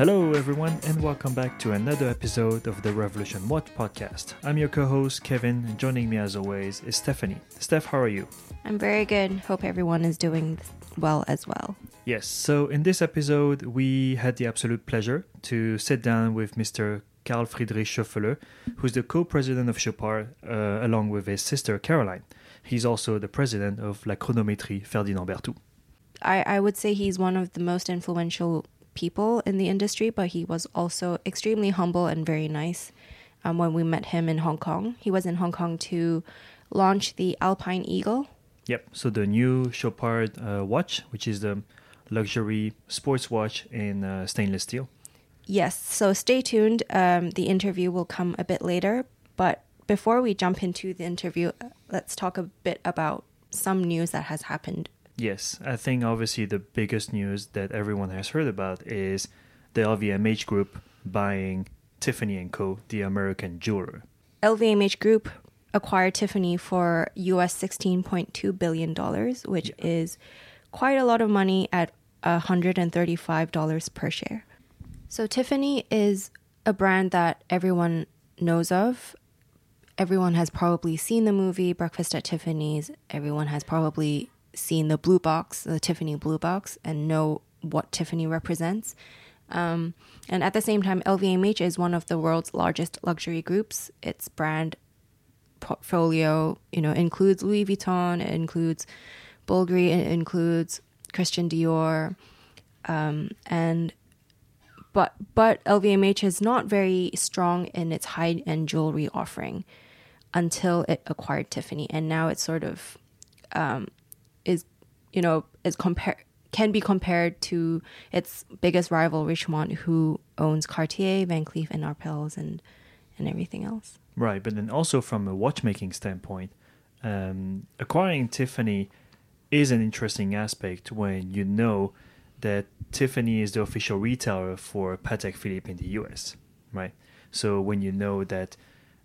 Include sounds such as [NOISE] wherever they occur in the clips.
Hello, everyone, and welcome back to another episode of the Revolution Watch podcast. I'm your co host, Kevin, and joining me as always is Stephanie. Steph, how are you? I'm very good. Hope everyone is doing well as well. Yes, so in this episode, we had the absolute pleasure to sit down with Mr. Carl Friedrich Scheufele, who's the co president of Chopard, uh, along with his sister Caroline. He's also the president of La Chronométrie Ferdinand Berthoud. I, I would say he's one of the most influential people in the industry, but he was also extremely humble and very nice. Um, when we met him in Hong Kong, he was in Hong Kong to launch the Alpine Eagle. Yep, so the new Chopard uh, watch, which is the luxury sports watch in uh, stainless steel. Yes, so stay tuned. Um, the interview will come a bit later, but before we jump into the interview, uh, let's talk a bit about some news that has happened. Yes, I think obviously the biggest news that everyone has heard about is the LVMH group buying Tiffany & Co., the American jeweler. LVMH Group acquired Tiffany for US $16.2 billion, which Yeah. is quite a lot of money at $135 per share. So, Tiffany is a brand that everyone knows of. Everyone has probably seen the movie Breakfast at Tiffany's. Everyone has probably seen the blue box, the Tiffany blue box, and know what Tiffany represents. Um, and at the same time, LVMH is one of the world's largest luxury groups. Its brand portfolio, you know, includes Louis Vuitton, it includes Bulgari, it includes Christian Dior, um, and but but LVMH is not very strong in its high end jewelry offering until it acquired Tiffany, and now it's sort of um, is you know is compare can be compared to its biggest rival Richemont, who owns Cartier, Van Cleef and Arpels, and and everything else. Right, but then also from a watchmaking standpoint, um, acquiring Tiffany is an interesting aspect when you know that Tiffany is the official retailer for Patek Philippe in the US, right? So when you know that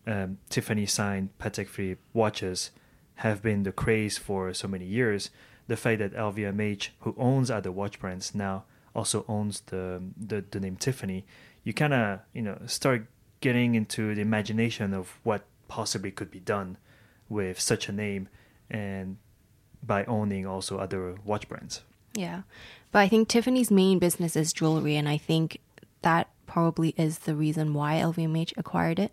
um, Tiffany signed Patek Philippe watches have been the craze for so many years, the fact that LVMH, who owns other watch brands now, also owns the the, the name Tiffany, you kind of you know start getting into the imagination of what possibly could be done with such a name and by owning also other watch brands. Yeah. But I think Tiffany's main business is jewelry, and I think that probably is the reason why LVMH acquired it.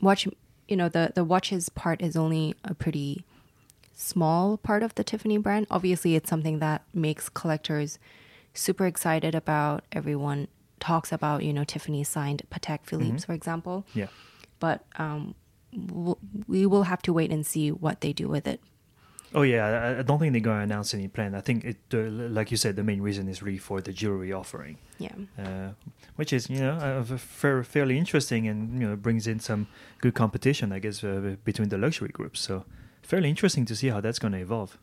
Watch, you know, the, the watches part is only a pretty small part of the Tiffany brand. Obviously, it's something that makes collectors super excited about. Everyone talks about, you know, Tiffany signed Patek Philippe, for example. Yeah. But um, w- we will have to wait and see what they do with it. Oh yeah, I, I don't think they're going to announce any plan. I think it, uh, like you said, the main reason is really for the jewelry offering, Yeah. uh, which is you know uh, fair, fairly interesting and you know brings in some good competition, I guess, uh, between the luxury groups. So fairly interesting to see how that's going to evolve.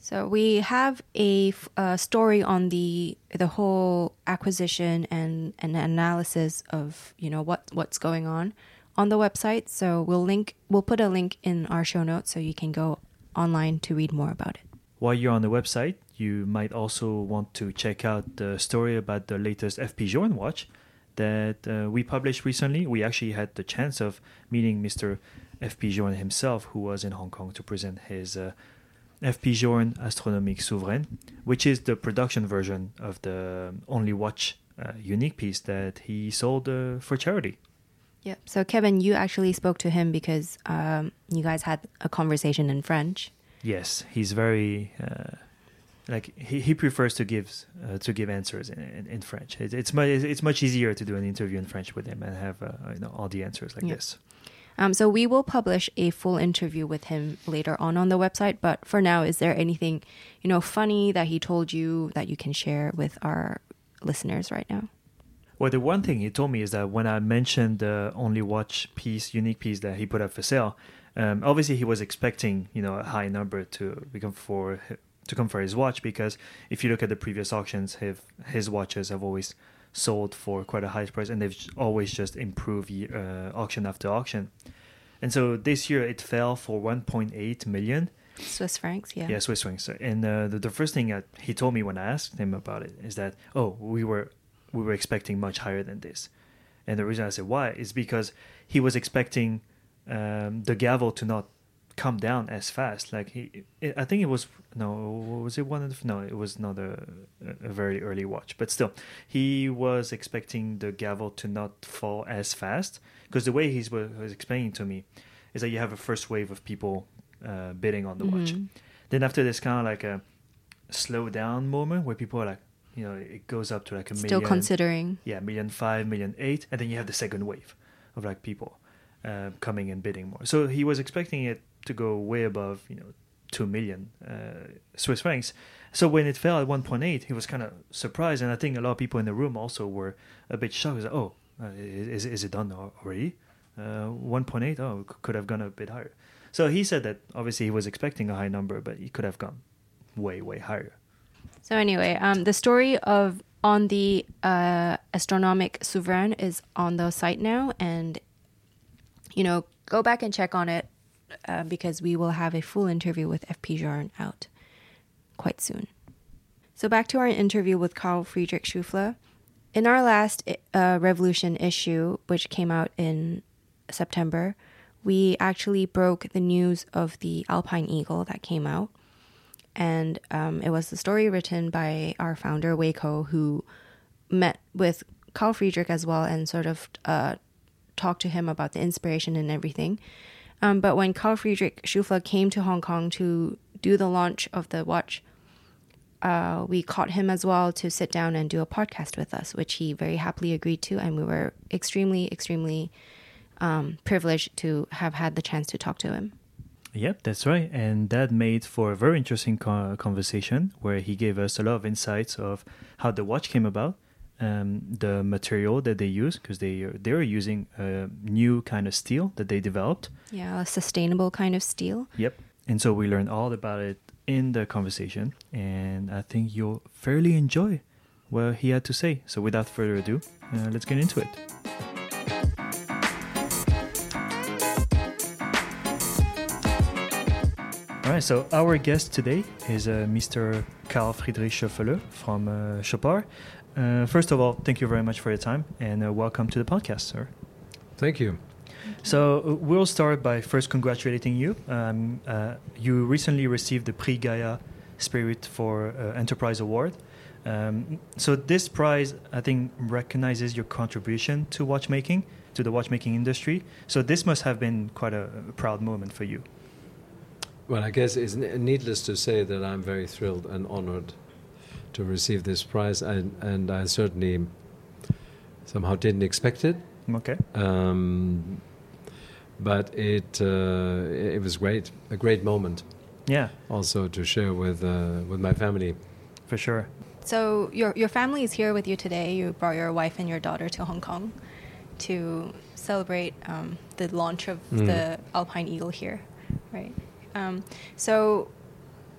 So we have a, story on the the whole acquisition and and analysis of you know what what's going on on the website. So we'll link we'll put a link in our show notes so you can go online to read more about it. While you're on the website, you might also want to check out the story about the latest FP Journe watch that uh, we published recently. We actually had the chance of meeting Mr. FP Journe himself, who was in Hong Kong to present his uh, FP Journe Astronomique Souveraine, which is the production version of the only watch uh, unique piece that he sold uh, for charity. Yep. So Kevin, you actually spoke to him because um, you guys had a conversation in French. Yes, he's very uh, like he, he prefers to give uh, to give answers in, in, in French. It, it's much it's much easier to do an interview in French with him and have uh, you know all the answers like Yeah. this. Um, so we will publish a full interview with him later on on the website. But for now, is there anything you know funny that he told you that you can share with our listeners right now? Well, the one thing he told me is that when I mentioned the only watch piece, unique piece that he put up for sale, um, obviously he was expecting you know a high number to become for to come for his watch because if you look at the previous auctions, his his watches have always sold for quite a high price, and they've always just improved uh, auction after auction. And so this year it fell for 1.8 million. Swiss francs, yeah. Yeah, Swiss francs. And uh, the, the first thing that he told me when I asked him about it is that oh, we were we were expecting much higher than this. And the reason I said why is because he was expecting um, the gavel to not come down as fast. Like he, it, I think it was no, was it one of the, no, it was not a, a very early watch, but still, he was expecting the gavel to not fall as fast because the way he was, explaining to me is that you have a first wave of people uh, bidding on the watch. Mhm. Then after this kind of like a slow down moment where people are like, you know, it goes up to like a Still million, considering. yeah, million five, million eight, and then you have the second wave of like people uh, coming and bidding more. So he was expecting it to go way above, you know, two million uh, Swiss francs. So when it fell at 1.8, he was kind of surprised, and I think a lot of people in the room also were a bit shocked. Like, oh, uh, is is it done already? Uh, 1.8, oh, it could have gone a bit higher. So he said that obviously he was expecting a high number, but he could have gone way way higher. So anyway, um, the story of on the uh, Astronomique Souveraine is on the site now, and you know, go back and check on it uh, because we will have a full interview with FP Journe out quite soon. So back to our interview with Carl Friedrich Scheufele. In our last uh, Revolution issue, which came out in September, we actually broke the news of the Alpine Eagle that came out and um, it was the story written by our founder Wei Koh, who met with Carl Friedrich as well and sort of uh, talked to him about the inspiration and everything. Um, but when Carl Friedrich Scheufele came to Hong Kong to do the launch of the watch, uh, we caught him as well to sit down and do a podcast with us, which he very happily agreed to, and we were extremely, extremely um, privileged to have had the chance to talk to him. Yep, that's right. And that made for a very interesting conversation where he gave us a lot of insights of how the watch came about, um, the material that they use, because they, they were using a new kind of steel that they developed. Yeah, a sustainable kind of steel. Yep. And so we learned all about it in the conversation. And I think you'll fairly enjoy what he had to say. So without further ado, uh, let's get into it. Right, so our guest today is uh, Mr. Karl Friedrich Scheufele from uh, Chopard. Uh, first of all, thank you very much for your time and uh, welcome to the podcast, sir. Thank you. So uh, we'll start by first congratulating you. Um, uh, you recently received the Prix Gaia Spirit for uh, Enterprise Award. Um, so this prize, I think, recognizes your contribution to watchmaking, to the watchmaking industry. So this must have been quite a, a proud moment for you. Well, I guess it's needless to say that I'm very thrilled and honored to receive this prize, and, and I certainly somehow didn't expect it. Okay. Um, but it uh, it was great, a great moment, Yeah, also to share with uh, with my family. for sure. So your your family is here with you today. You brought your wife and your daughter to Hong Kong to celebrate um, the launch of Mm. the Alpine Eagle here, right? Um, so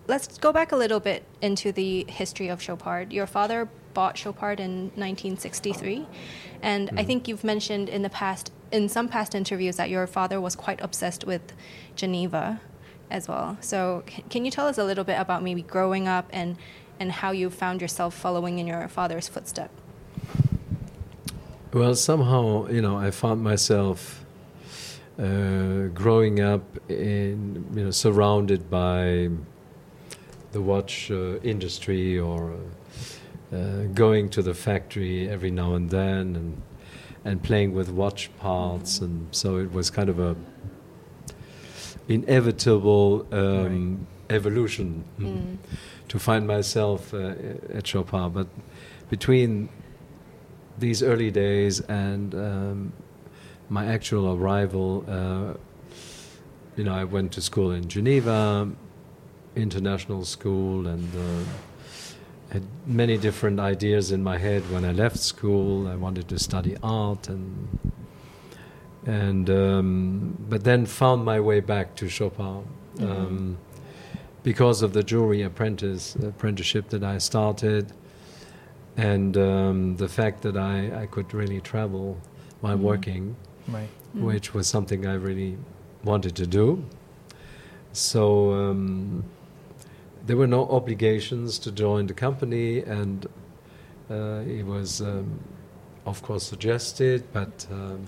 let's go back a little bit into the history of Chopard. Your father bought Chopard in 1963, and I Mhm. think you've mentioned in the past, in some past interviews, that your father was quite obsessed with Geneva as well. So c- can you tell us a little bit about maybe growing up and and how you found yourself following in your father's footsteps? Well, somehow, you know, I found myself uh, growing up in, you know, surrounded by the watch uh, industry or uh, uh, going to the factory every now and then and and playing with watch parts, and so it was kind of a inevitable um, evolution Mm. to find myself uh, at Chopard. But between these early days and um, my actual arrival, uh, you know, I went to school in Geneva, international school, and uh, had many different ideas in my head when I left school. I wanted to study art and and um, but then found my way back to Chopard. Um, because of the jewelry apprentice apprenticeship that I started, and um, the fact that I, I could really travel while Mhm. working, Right. Mm. which was something I really wanted to do. So um, there were no obligations to join the company, and Uh, it was, um, of course, suggested, but um,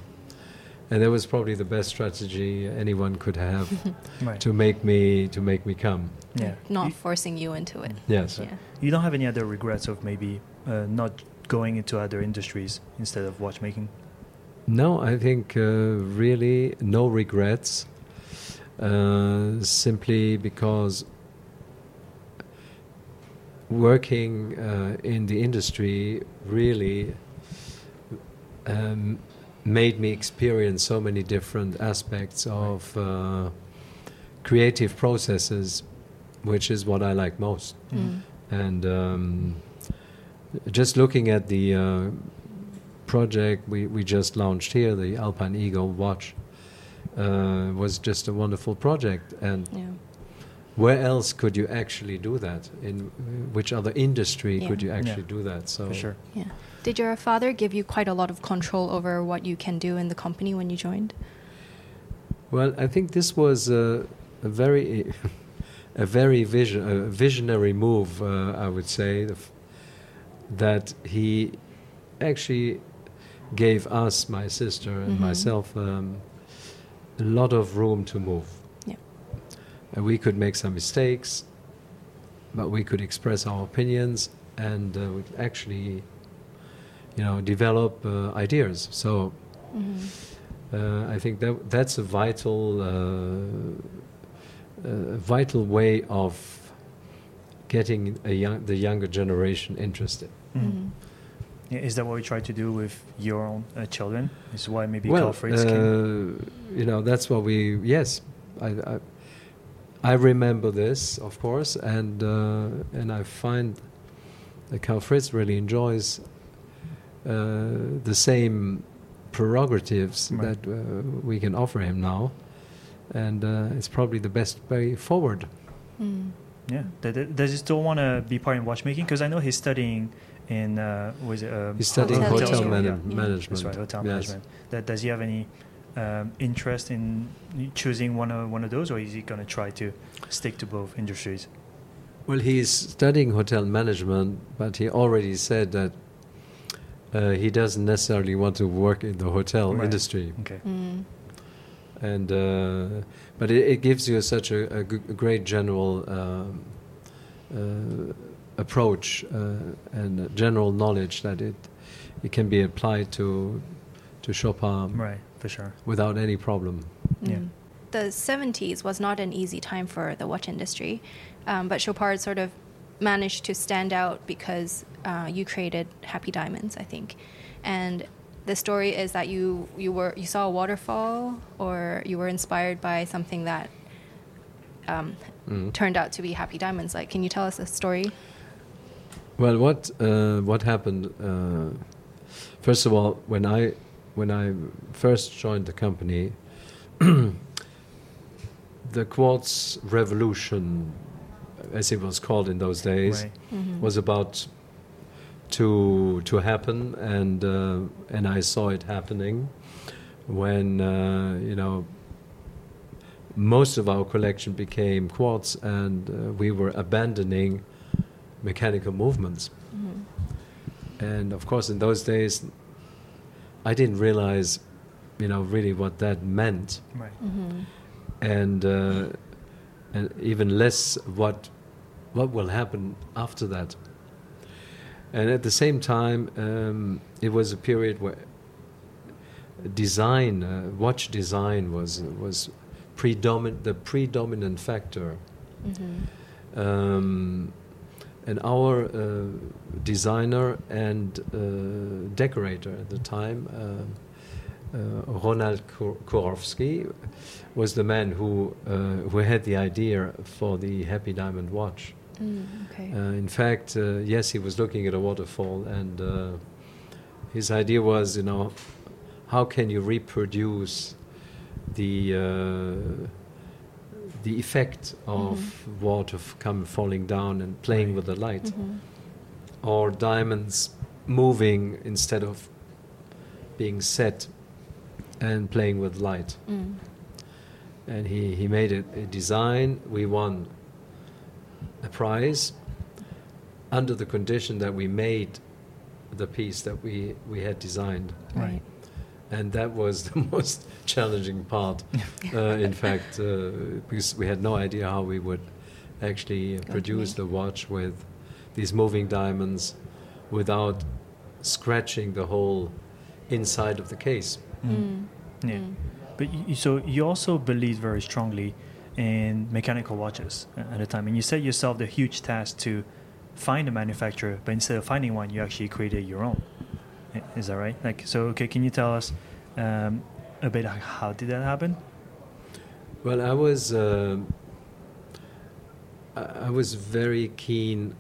and that was probably the best strategy anyone could have [LAUGHS] Right. to make me to make me come. yeah. Not You, forcing you into it. Yes. Yeah. you don't have any other regrets of maybe uh, not going into other industries instead of watchmaking? No, I think uh, really no regrets. Uh, simply because working uh, in the industry really um, made me experience so many different aspects of uh, creative processes, which is what I like most. Mm. And um, just looking at the uh, project we, we just launched here, the Alpine Eagle watch, uh, was just a wonderful project. And Yeah. where else could you actually do that? In which other industry Yeah. could you Yeah. actually do that? So For sure. Yeah. Did your father give you quite a lot of control over what you can do in the company when you joined? Well, I think this was a, a very, [LAUGHS] a very vision, a visionary move. Uh, I would say that he actually gave us, my sister and Mhm. myself, um, a lot of room to move. Yeah. And we could make some mistakes, but we could express our opinions and uh, we could actually, you know, develop uh, ideas. So. Mm-hmm. Uh, I think that that's a vital, uh, uh, vital way of getting a young, the younger generation interested. Mhm. Mm-hmm. Yeah, is that what we try to do with your own uh, children? Is why maybe well, Carl Fritz came? uh, you know, that's what we. Yes, I, I, I remember this, of course, and uh, and I find that Carl Fritz really enjoys uh, the same prerogatives Right. that uh, we can offer him now, and uh, it's probably the best way forward. Mm. Yeah. Does, does he still want to be part in watchmaking? Because I know he's studying in uh, was it, uh, He's studying Hotel hotel, management. mana- Yeah. management. That's right, hotel yes. management. That, does he have any um, interest in choosing one of one of those, or is he going to try to stick to both industries? Well, he's studying hotel management, but he already said that uh, he doesn't necessarily want to work in the hotel Right. industry. Okay. Mm. And uh, but it, it gives you such a, a g- a great general um, uh, approach uh, and uh, general knowledge that it it can be applied to to Chopard Right, for sure. without any problem. Yeah. Mm. The 70s was not an easy time for the watch industry, um, but Chopard sort of managed to stand out because uh, you created Happy Diamonds, I think. And the story is that you, you, were, you saw a waterfall or you were inspired by something that um, Mhm. turned out to be Happy Diamonds. Like, can you tell us a story? Well, what uh, what happened? Uh, first of all, when I when I first joined the company, [CLEARS THROAT] the quartz revolution, as it was called in those days, Right. Mhm. was about to to happen, and uh, and I saw it happening when uh, you know most of our collection became quartz, and uh, we were abandoning mechanical movements. Mhm. And of course, in those days, I didn't realize, you know, really what that meant, Right. Mhm. and uh, and even less what what will happen after that. And at the same time, um, it was a period where design, uh, watch design, was was predominant, the predominant factor. Mhm. Um, and our uh, designer and uh, decorator at the time, uh, uh, Ronald Kur- Kurowski, was the man who uh, who had the idea for the Happy Diamond watch. Mm, okay. Uh, in fact, uh, yes, he was looking at a waterfall, and uh, his idea was, you know, how can you reproduce the uh, the effect of water f- come falling down and playing with the light, Mhm. or diamonds moving instead of being set and playing with light. Mm. And he, he made it a design. We won a prize under the condition that we made the piece that we, we had designed. Right. And that was the [LAUGHS] most challenging part, uh, [LAUGHS] in fact, uh, because we had no idea how we would actually to produce make. the watch with these moving diamonds without scratching the whole inside of the case. Mm. Yeah. Mm. But you, so you also believed very strongly in mechanical watches at the time, and you set yourself the huge task to find a manufacturer, but instead of finding one, you actually created your own. Is that right? Like, so okay, can you tell us um, a bit how did that happen? Well, I was um I was very keen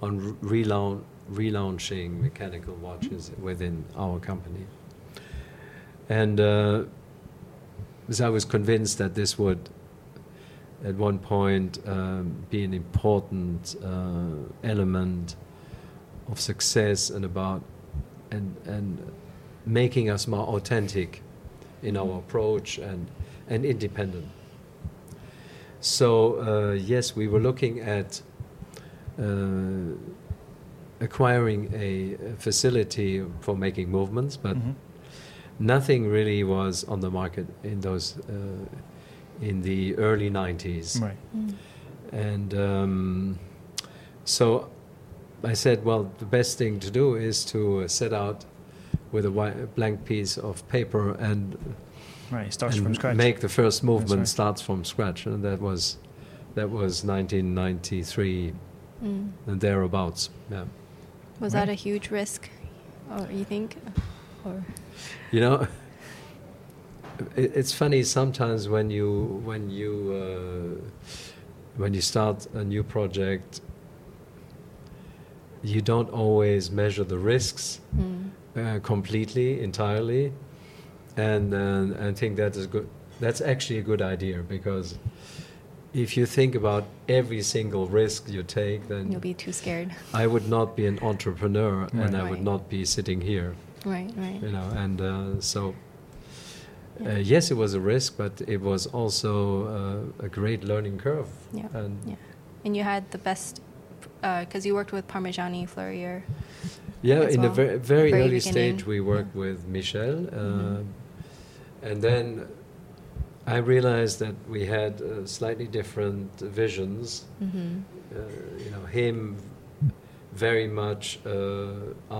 on re- relaunch, relaunching mechanical watches within our company, and uh, because I was convinced that this would, at one point, um, be an important uh, element of success and about and and making us more authentic in our approach and and independent. So uh, yes, we were looking at uh, acquiring a, a facility for making movements, but Mhm. nothing really was on the market in those uh, in the early 90s. Right. Mm. And um, so I said, well, the best thing to do is to uh, set out with a whi- blank piece of paper and, Right. Starts and from scratch. make the first movement right. starts from scratch. And that was that was 1993 Mm. and thereabouts. Yeah. Was Right. that a huge risk, or you think, or You know, it, it's funny sometimes when you when you uh, when you start a new project, you don't always measure the risks Mm. uh, completely, entirely, and uh, I think that is good. That's actually a good idea because if you think about every single risk you take, then you'll be too scared? I would not be an entrepreneur, and I Right. would not be sitting here Right. Right. you know and uh, so Yeah. uh, yes it was a risk but it was also uh, a great learning curve Yeah. and Yeah. And you had the best, because you worked with Parmigiani Fleurier. yeah in well. the very, very, Very early beginning. stage we worked with michel uh, Mhm. and then i realized that we had uh, slightly different visions Mm-hmm. uh, you know him very much uh,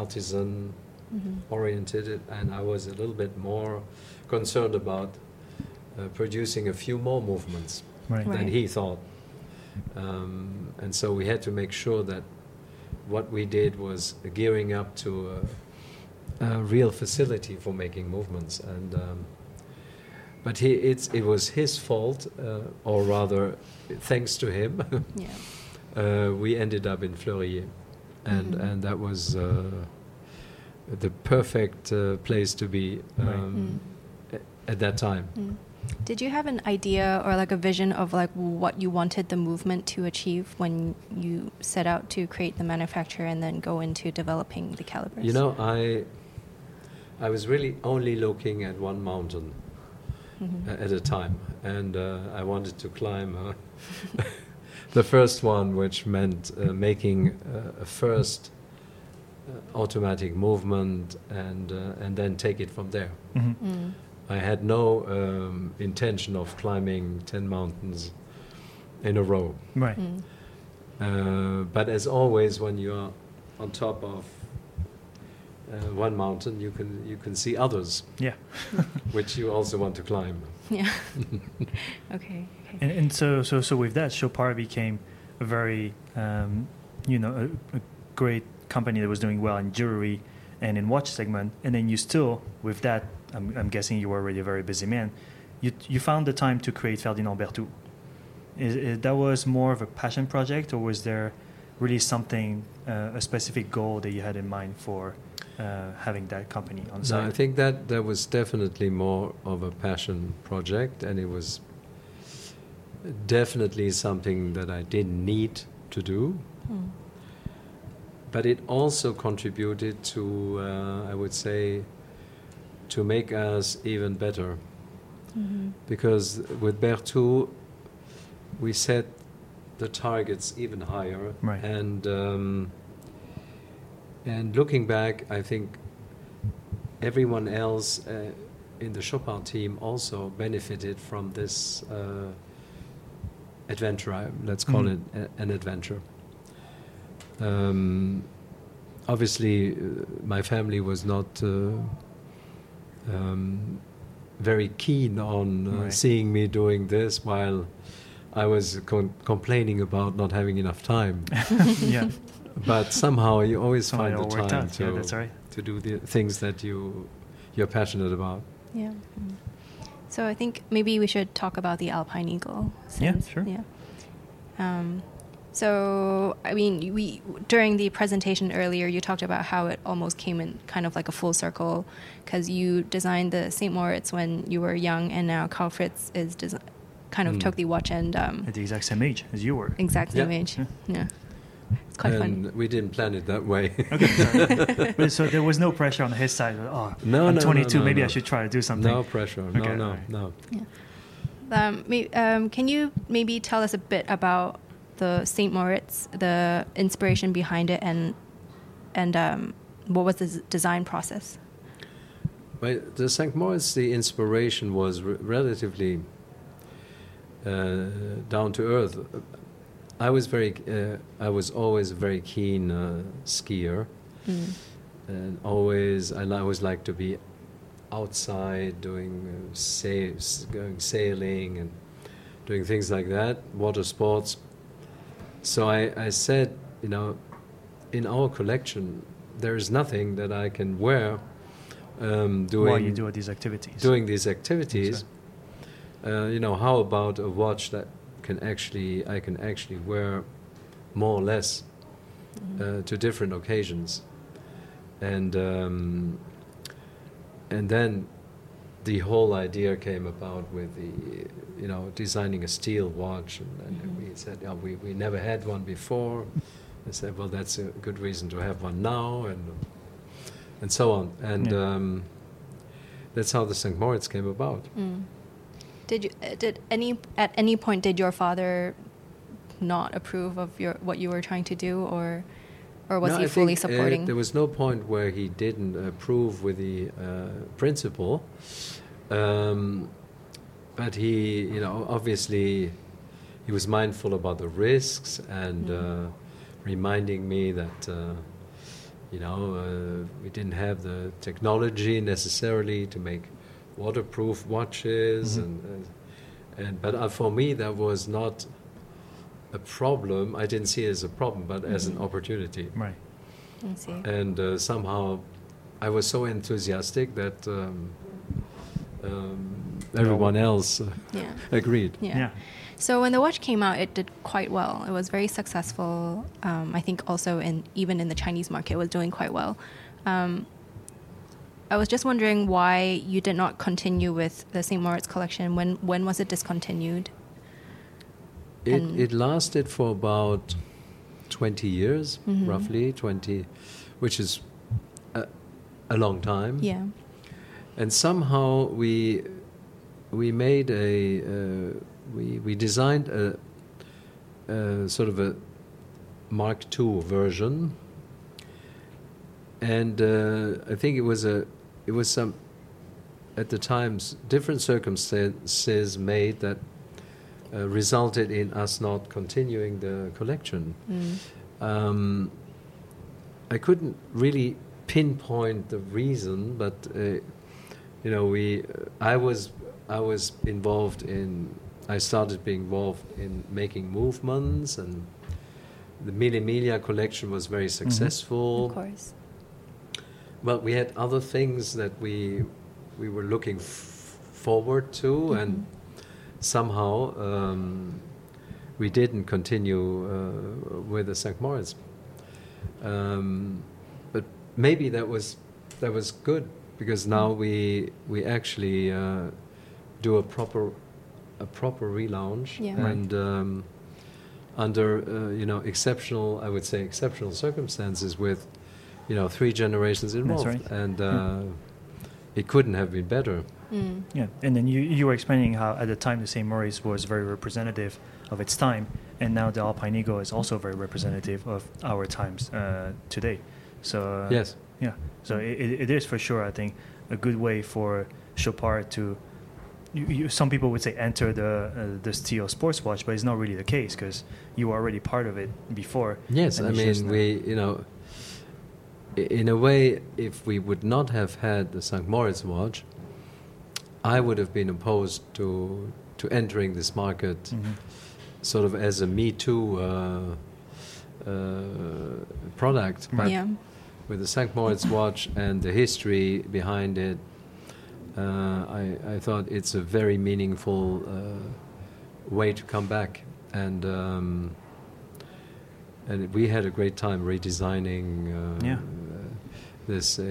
artisan Mm-hmm. oriented and I was a little bit more concerned about uh, producing a few more movements Right. Right. than he thought. Um, and so we had to make sure that what we did was gearing up to a, a real facility for making movements. And um, but he, it's, it was his fault, uh, or rather, thanks to him, [LAUGHS] Yeah. uh, we ended up in Fleurier, and Mhm. and that was uh, the perfect uh, place to be Right. um, a- at that time. Mm. Did you have an idea or like a vision of like what you wanted the movement to achieve when you set out to create the manufacturer and then go into developing the calibers? You know, I I was really only looking at one mountain Mhm. at a time, and uh, I wanted to climb uh, [LAUGHS] the first one, which meant uh, making uh, a first uh, automatic movement and uh, and then take it from there. Mhm. Mm. I had no um, intention of climbing 10 mountains in a row. Right. Mm. Uh, but as always, when you are on top of uh, one mountain, you can, you can see others, Yeah. [LAUGHS] which you also want to climb. Yeah. [LAUGHS] okay. Okay. And, and so, so, so with that, Chopard became a very, um, you know, a, a great company that was doing well in jewelry and in watch segment. And then you still, with that, I'm, I'm guessing you were already a very busy man. You, you found the time to create Ferdinand Berthoud. Is, is that was more of a passion project, or was there really something, uh, a specific goal that you had in mind for uh, having that company on site? No. I think that that was definitely more of a passion project, and it was definitely something that I didn't need to do. Mm. but it also contributed to, uh, I would say, to make us even better. Mhm. Because with Berthoud, we set the targets even higher, Right. and um, And looking back, I think everyone else uh, in the Chopard team also benefited from this uh, adventure. Let's call Mhm. it a, an adventure. Um, obviously, uh, my family was not uh, um, very keen on uh, Right. seeing me doing this while I was con- complaining about not having enough time. [LAUGHS] yeah. but somehow you always Somehow find the time out. to Yeah, that's right. to do the things that you you're passionate about. Yeah. So I think maybe we should talk about the Alpine Eagle. Yeah, sure. Yeah. Um, so I mean, we during the presentation earlier, you talked about how it almost came in kind of like a full circle because you designed the St. Moritz when you were young, and now Carl Fritz is desi- kind of Mm. took the watch and um, At the exact same age as you were. exact same Yeah. age. Yeah. Yeah. It's quite and fun. we didn't plan it that way. [LAUGHS] Okay. but so there was no pressure on his side. Oh, No, I'm no, no, 22. no, maybe I should try to do something. no pressure. No, Okay, no, alright. no. Yeah. Um, may, um, can you maybe tell us a bit about the St. Moritz, the inspiration behind it, and and um, what was the design process? Well, the St. Moritz, the inspiration was re- relatively uh, down to earth. I was very, uh, I was always a very keen uh, skier, Mm. and always I always liked to be outside doing uh, sa- going sailing and doing things like that, water sports. So I, I said, you know, in our collection, there is nothing that I can wear um, doing While you do these activities. doing these activities. Uh, you know, how about a watch that can actually I can actually wear more or less uh, to different occasions, and um, and then the whole idea came about with the you know designing a steel watch, and, and Mhm. we said, yeah, we we never had one before. I said, well, that's a good reason to have one now, and and so on, and. Yeah. Um, that's how the St. Moritz came about. Mm. Did you uh, did any at any point did your father not approve of your what you were trying to do, or or was No, he I fully think, uh, there was no point where he didn't approve with the uh, principle, um, but he, you know, obviously, he was mindful about the risks and Mhm. uh, reminding me that. Uh, you know, uh, we didn't have the technology necessarily to make waterproof watches, Mhm. and, uh, and but uh, for me that was not a problem. I didn't see it as a problem, but as an Mhm. opportunity. Right. I see. And uh, somehow, I was so enthusiastic that um, um, everyone else uh, yeah. [LAUGHS] agreed. Yeah. Yeah. So when the watch came out, it did quite well. It was very successful. Um, I think also in even in the Chinese market, it was doing quite well. Um, I was just wondering why you did not continue with the St. Moritz collection. When when was it discontinued? It, it lasted for about 20 years, Mhm. roughly 20, which is a, a long time. Yeah. And somehow we we made a uh, we we designed a, a sort of a Mark II version, and uh, I think it was a it was some at the times different circumstances made that uh, resulted in us not continuing the collection. Mm. Um, I couldn't really pinpoint the reason, but uh, you know, we I was I was involved in I started being involved in making movements, and the Mille Miglia collection was very successful. Of course. Well, we had other things that we we were looking f- forward to, and Mhm. Somehow um, we didn't continue uh, with the St. Moritz. Um, but maybe that was that was good because now we we actually uh, do a proper a proper relaunch Yeah. Right. and um, under uh, you know exceptional I would say exceptional circumstances with you know three generations involved right. and Yeah. It couldn't have been better. Mm. Yeah, and then you you were explaining how at the time the St. Moritz was very representative of its time, and now the Alpine Eagle is also very representative of our times uh, today. So uh, yes, yeah. So it, it it is for sure. I think a good way for Chopard to. You, you, some people would say enter the uh, the steel sports watch, but it's not really the case because you were already part of it before. yes. I mean, we, you know, i- in a way, if we would not have had the St. Moritz watch, I would have been opposed to to entering this market, Mhm. sort of as a Me Too uh, uh, product. But Yeah. with the St. Moritz watch and the history behind it, uh, I, I thought it's a very meaningful uh, way to come back. And um, and we had a great time redesigning uh, Yeah. This uh,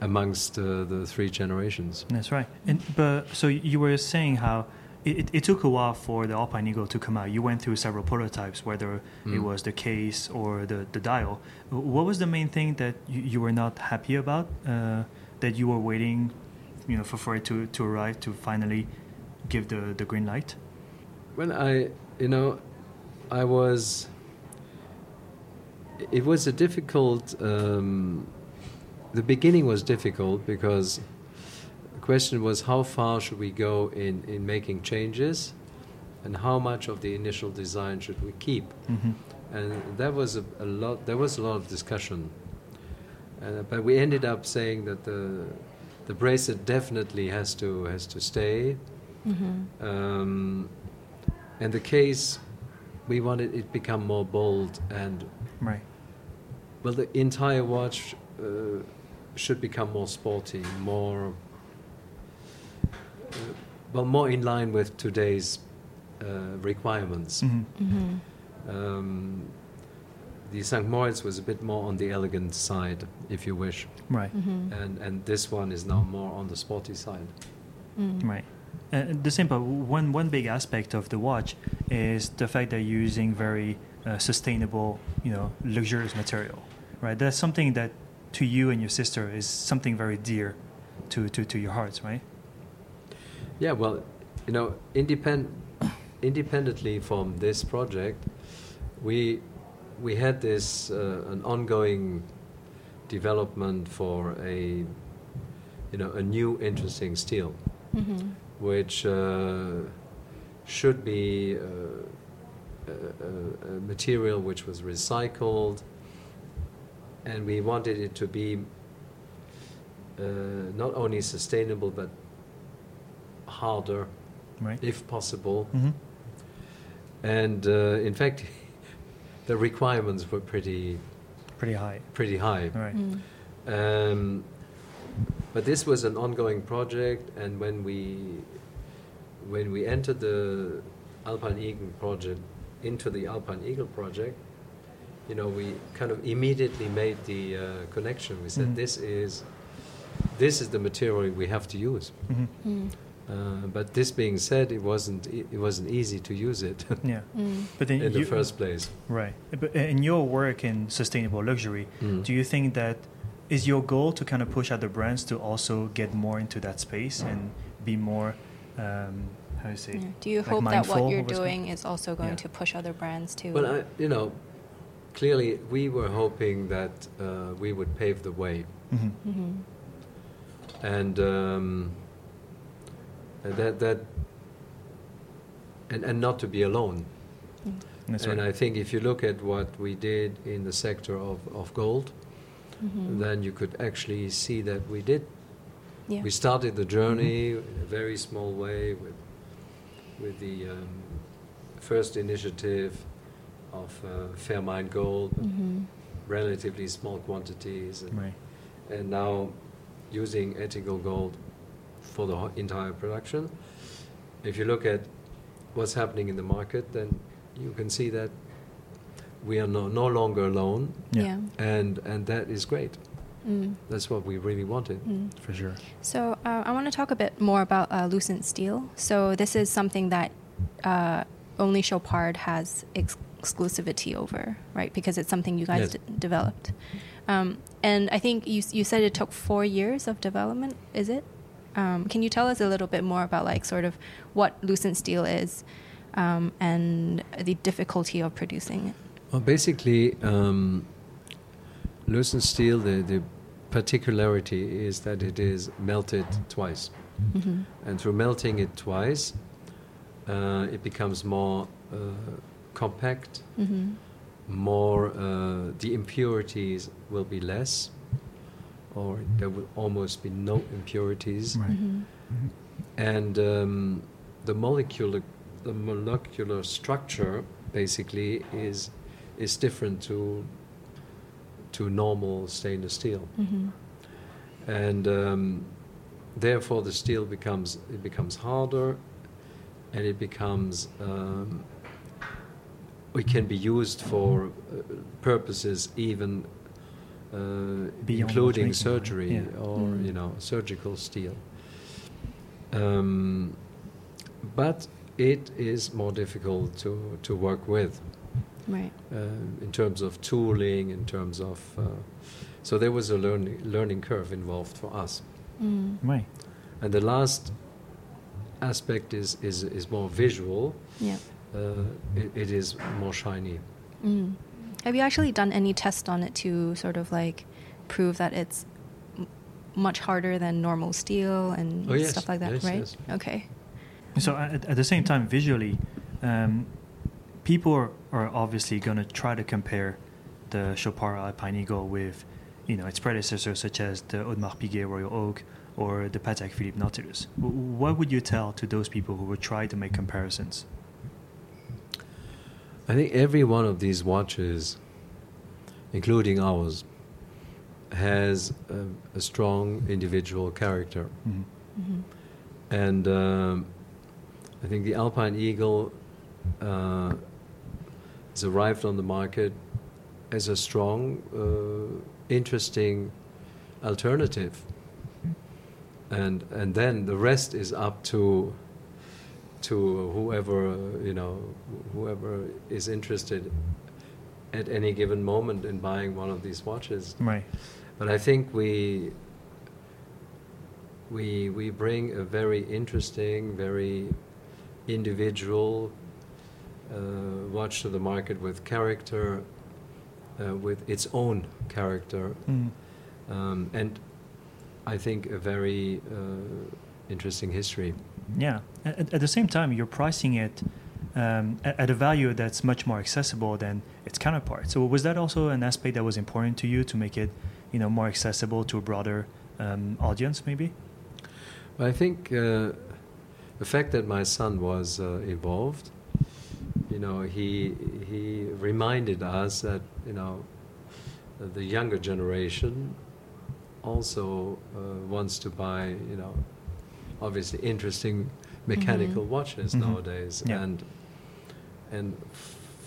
amongst uh, the three generations. That's right. And but so you were saying how it, it, it took a while for the Alpine Eagle to come out. You went through several prototypes, whether it Mm. was the case or the, the dial. What was the main thing that you, you were not happy about? Uh, that you were waiting, you know, for, for it to, to arrive to finally give the, the green light. When I, you know, I was. It was a difficult. Um, the beginning was difficult because the question was how far should we go in, in making changes, and how much of the initial design should we keep, Mm-hmm. and that was a, a lot. There was a lot of discussion, uh, but we ended up saying that the the bracelet definitely has to has to stay. Mm-hmm. Um, and the case, we wanted it become more bold and Right. well, the entire watch uh, should become more sporty, more uh, well, more in line with today's uh, requirements. hmm Mm-hmm. Um, the St. Moritz was a bit more on the elegant side, if you wish, Right. Mm-hmm. and and this one is now more on the sporty side. Mm. Right. Uh, the same, but one one big aspect of the watch is the fact that you're using very uh, sustainable, you know, luxurious material, right? That's something that to you and your sister is something very dear to to, to your hearts, right? Yeah, well, you know, independ- independently from this project, we we had this uh, an ongoing development for a you know a new interesting steel, Mm-hmm. which uh, should be uh, a, a, a material which was recycled, and we wanted it to be uh, not only sustainable but harder Right. if possible. hmm And uh, in fact, [LAUGHS] the requirements were pretty Pretty high. pretty high. Right. Mm. Um, but this was an ongoing project, and when we when we entered the Alpine Eagle project into the Alpine Eagle project, you know, we kind of immediately made the uh, connection. We said, Mhm. "This is this is the material we have to use." hmm Mm. Uh, but this being said, it wasn't e- it wasn't easy to use it [LAUGHS] Yeah. Mm. But then in you, the first place. right. But in your work in sustainable luxury, Mm. do you think that is your goal to kind of push other brands to also get more into that space and be more um, how do you say Yeah. Do you like hope that what you're doing is also going Yeah. to push other brands to? Well, I, you know, clearly we were hoping that uh, we would pave the way, hmm mm-hmm. and um, that that and and not to be alone. That's and right. I think if you look at what we did in the sector of, of gold, Mm-hmm. then you could actually see that we did. yeah. We started the journey in a very small way with with the um, first initiative of uh, Fairmined Gold, mm-hmm. relatively small quantities, and, right. and now using ethical gold for the entire production. If you look at what's happening in the market, then you can see that we are no, no longer alone, Yeah. yeah. and, and that is great. Mm. That's what we really wanted. Mm. For sure. So uh, I want to talk a bit more about uh, Lucent Steel. So this is something that uh, only Chopard has ex- exclusivity over, right? Because it's something you guys Yes. d- developed. Um, and I think you you said it took four years of development. Is it? Um, can you tell us a little bit more about like sort of what Lucent Steel is um, and the difficulty of producing it? Well, basically, um, lucent steel, the, the particularity is that it is melted twice. Mhm. And through melting it twice, uh, it becomes more uh, compact, Mhm. more, uh, the impurities will be less, or there will almost be no impurities. Right. Mhm. And um, the molecular, the molecular structure basically is is different to to normal stainless steel, Mhm. and um, therefore the steel becomes it becomes harder, and it becomes um, it can be used for uh, purposes even uh, including surgery Yeah. or Mm. you know surgical steel. Um, but it is more difficult to, to work with Right. uh, in terms of tooling, in terms of. Uh, so there was a learning, learning curve involved for us. Mm. Right. And the last aspect is, is, is more visual, Yeah. Uh, it, it is more shiny. Mm. Have you actually done any tests on it to sort of like prove that it's m- much harder than normal steel and Oh, yes. stuff like that, Yes, right? yes. Okay. So at, at the same time, visually, um, people are, are obviously going to try to compare the Chopard Alpine Eagle with, you know, its predecessors such as the Audemars Piguet Royal Oak or the Patek Philippe Nautilus. W- What would you tell to those people who would try to make comparisons? I think every one of these watches, including ours, has a, a strong individual character. Mhm. hmm And um, I think the Alpine Eagle uh, has arrived on the market as a strong, uh, interesting alternative. And and then the rest is up to to whoever you know whoever is interested at any given moment in buying one of these watches. Right. But I think we we we bring a very interesting, very individual uh, watch to the market with character, uh, with its own character, Mm. um, and I think a very uh, interesting history. Yeah. At, at the same time, you're pricing it um, at, a value that's much more accessible than its counterpart. So was that also an aspect that was important to you to make it, you know, more accessible to a broader um, audience, maybe? But I think uh, the fact that my son was uh, involved, you know, he he reminded us that you know the younger generation also uh, wants to buy, you know, obviously interesting mechanical Mhm. watches Mhm. nowadays, Yeah. and and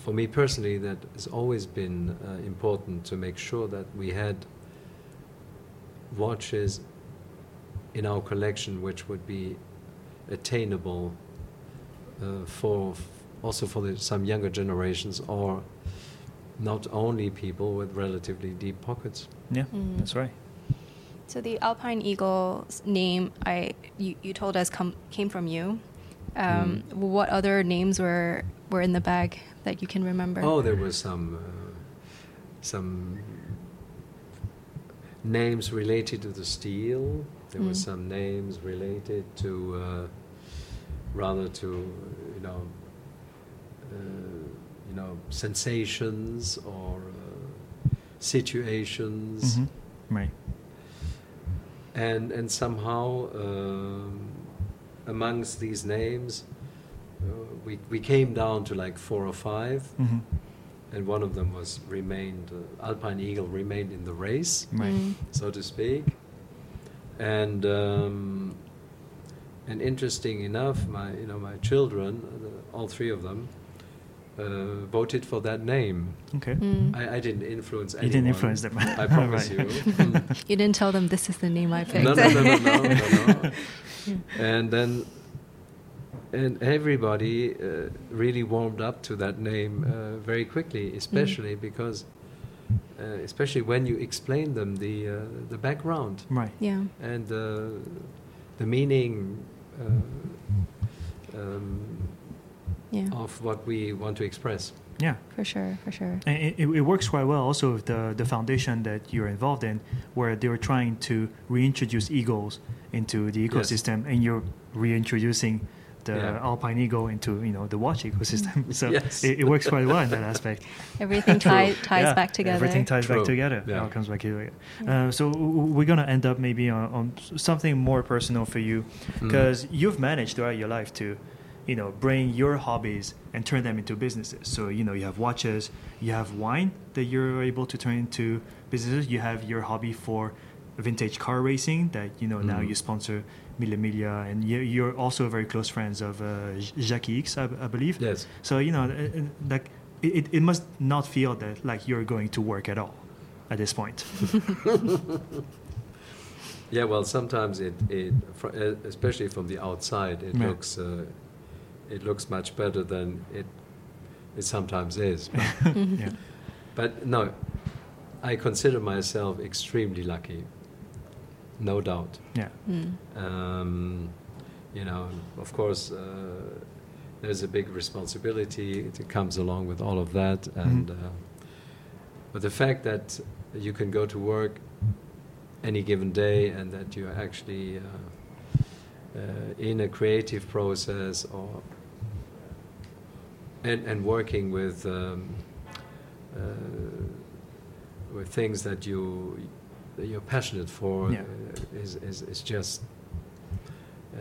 for me personally, that has always been uh, important to make sure that we had watches in our collection which would be attainable uh, for f- also for the, some younger generations or not only people with relatively deep pockets. Yeah, Mm. that's right. So the Alpine Eagle's name, I you, you told us come came from you. Um, Mm. What other names were were in the bag that you can remember? Oh, there were some uh, some names related to the steel. There were Mm. some names related to uh, rather to you know uh, you know sensations or uh, situations. Mhm. Right. And and somehow um, amongst these names uh, we we came down to like four or five hmm and one of them was remained uh, Alpine Eagle remained in the race Right. Mm. so to speak and um, and interesting enough my you know my children uh, all three of them uh, voted for that name Okay. Mm. I, I didn't influence anyone. You didn't influence them. I [LAUGHS] promise Right. you Mm. [LAUGHS] You didn't tell them this is the name I picked. No, no, no, no, no, no, no. [LAUGHS] Yeah. And then, and everybody uh, really warmed up to that name uh, very quickly, especially because, uh, especially when you explain them the uh, the background Right. Yeah. and uh, the meaning uh, um, Yeah. of what we want to express. Yeah. For sure, for sure. And it, it, it works quite well also with the, the foundation that you're involved in, where they were trying to reintroduce eagles into the Yes. ecosystem, and you're reintroducing the Yeah. alpine eagle into you know the watch ecosystem. [LAUGHS] So Yes. it, it works quite well in that aspect. Everything ties ties Yeah, back together. Everything ties back True. together. It all comes back together. Yeah. Uh, so w- w- we're gonna end up maybe on, on something more personal for you, Mm. because you've managed throughout your life to, you know, bring your hobbies and turn them into businesses. So you know you have watches, you have wine that you're able to turn into businesses. You have your hobby for vintage car racing that you know now Mm. you sponsor Mille Miglia, and you- you're also very close friends of uh, J- Jacky Ickx, I, I believe. Yes. So you know, uh, uh, like it, it- must not feel that like you're going to work at all at this point. [LAUGHS] Yeah, well, sometimes it, it uh, especially from the outside, it Yeah. looks uh, it looks much better than it it sometimes is. [LAUGHS] yeah. But no, I consider myself extremely lucky, no doubt. Yeah. Mm. Um, you know, of course, uh, there's a big responsibility that comes along with all of that, and Mhm. uh, but the fact that you can go to work any given day and that you're actually uh, uh, in a creative process or and and working with um, uh, with things that you that you're passionate for Yeah. is, is is just uh,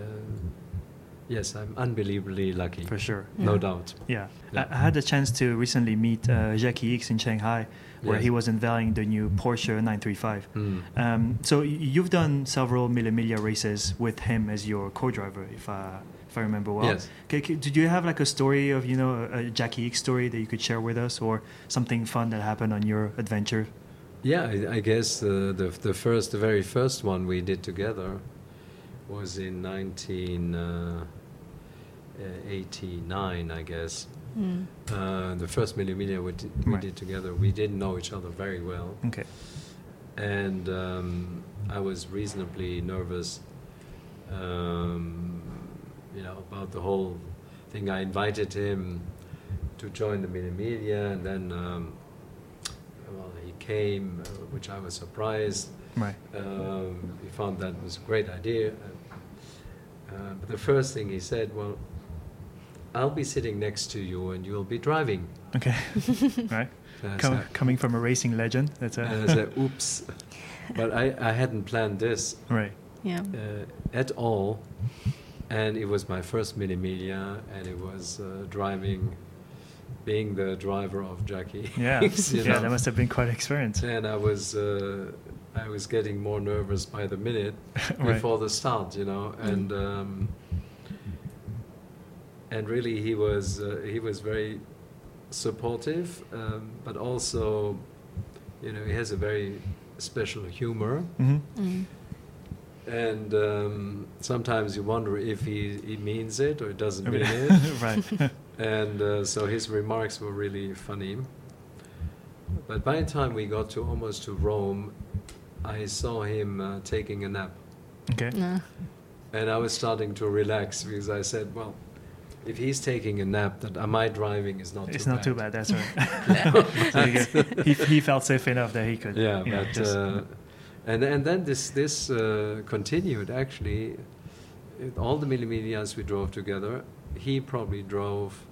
yes I'm unbelievably lucky For sure. no Yeah. doubt Yeah. Yeah. I, I had the chance to recently meet uh, Jacky Ickx in Shanghai, where Yes. he was unveiling the new Porsche 935. Mm. Um, so you've done several Mille Miglia races with him as your co-driver, if I if I remember well. Yes. Okay, c- did you have like a story of you know a, a Jacky Ickx story that you could share with us, or something fun that happened on your adventure? Yeah, I, I guess uh, the the first, the very first one we did together was in 1989, I guess. Mm. Uh, the first Mille Miglia we, did, we Right. did together. We didn't know each other very well, Okay. and um, I was reasonably nervous. Um, you know about the whole thing. I invited him to join the Mille Miglia, and then. Um, well, he came, uh, which I was surprised. Right. Um, he found that was a great idea. Uh, but the first thing he said, well, I'll be sitting next to you and you'll be driving. Okay. [LAUGHS] right. Com- said, coming from a racing legend, that's a and I said, oops. But I, I hadn't planned this right. Yeah. uh, at all. And it was my first Mille Miglia, and it was uh, driving, being the driver of Jackie. [LAUGHS] Yeah. [LAUGHS] yeah, know. that must have been quite an experience. And I was, uh, I was getting more nervous by the minute [LAUGHS] Right. before the start, you know, Mm. and um, and really he was uh, he was very supportive, um, but also, you know, he has a very special humor, hmm Mm. and um, sometimes you wonder if he, he means it or he doesn't mean it. right. And uh, so his remarks were really funny. But by the time we got to almost to Rome, I saw him uh, taking a nap, okay. No. and I was starting to relax because I said, "Well, if he's taking a nap, that uh, my driving is not too bad. It's too not bad." too bad. That's right. [LAUGHS] [LAUGHS] So you- he, he felt safe enough that he could. Yeah, you know, but just- uh, and and then this this uh, continued actually. All the Mille Miglias we drove together, he probably drove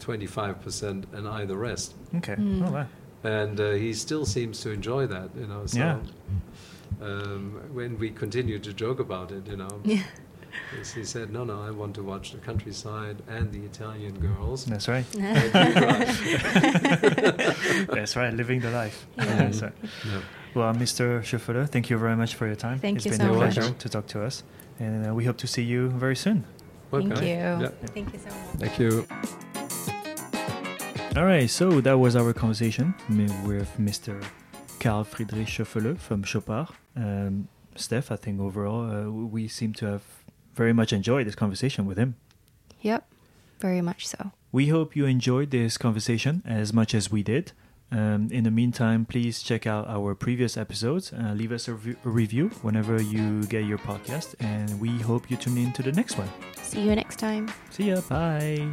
twenty five percent, and I the rest. okay. Mm. Oh, wow. and uh, he still seems to enjoy that, you know. So Yeah. um, when we continued to joke about it, you know, [LAUGHS] Yeah. he said, "No, no, I want to watch the countryside and the Italian girls." That's right. [LAUGHS] And you drive. [LAUGHS] That's right. Living the life. Yeah. That's right. Yeah. Well, Mr. Scheufele, thank you very much for your time. Thank it's you been so a much. pleasure to talk to us, and uh, we hope to see you very soon. Thank you. Yeah. Thank you so much. Thank you. All right, so that was our conversation with Mr. Karl Friedrich Scheufele from Chopard. Um, Steph, I think overall uh, we seem to have very much enjoyed this conversation with him. Yep. Very much so. We hope you enjoyed this conversation as much as we did. Um, in the meantime, please check out our previous episodes. Uh, leave us a, re- a review whenever you get your podcast, and we hope you tune in to the next one. See you next time. See ya. Bye.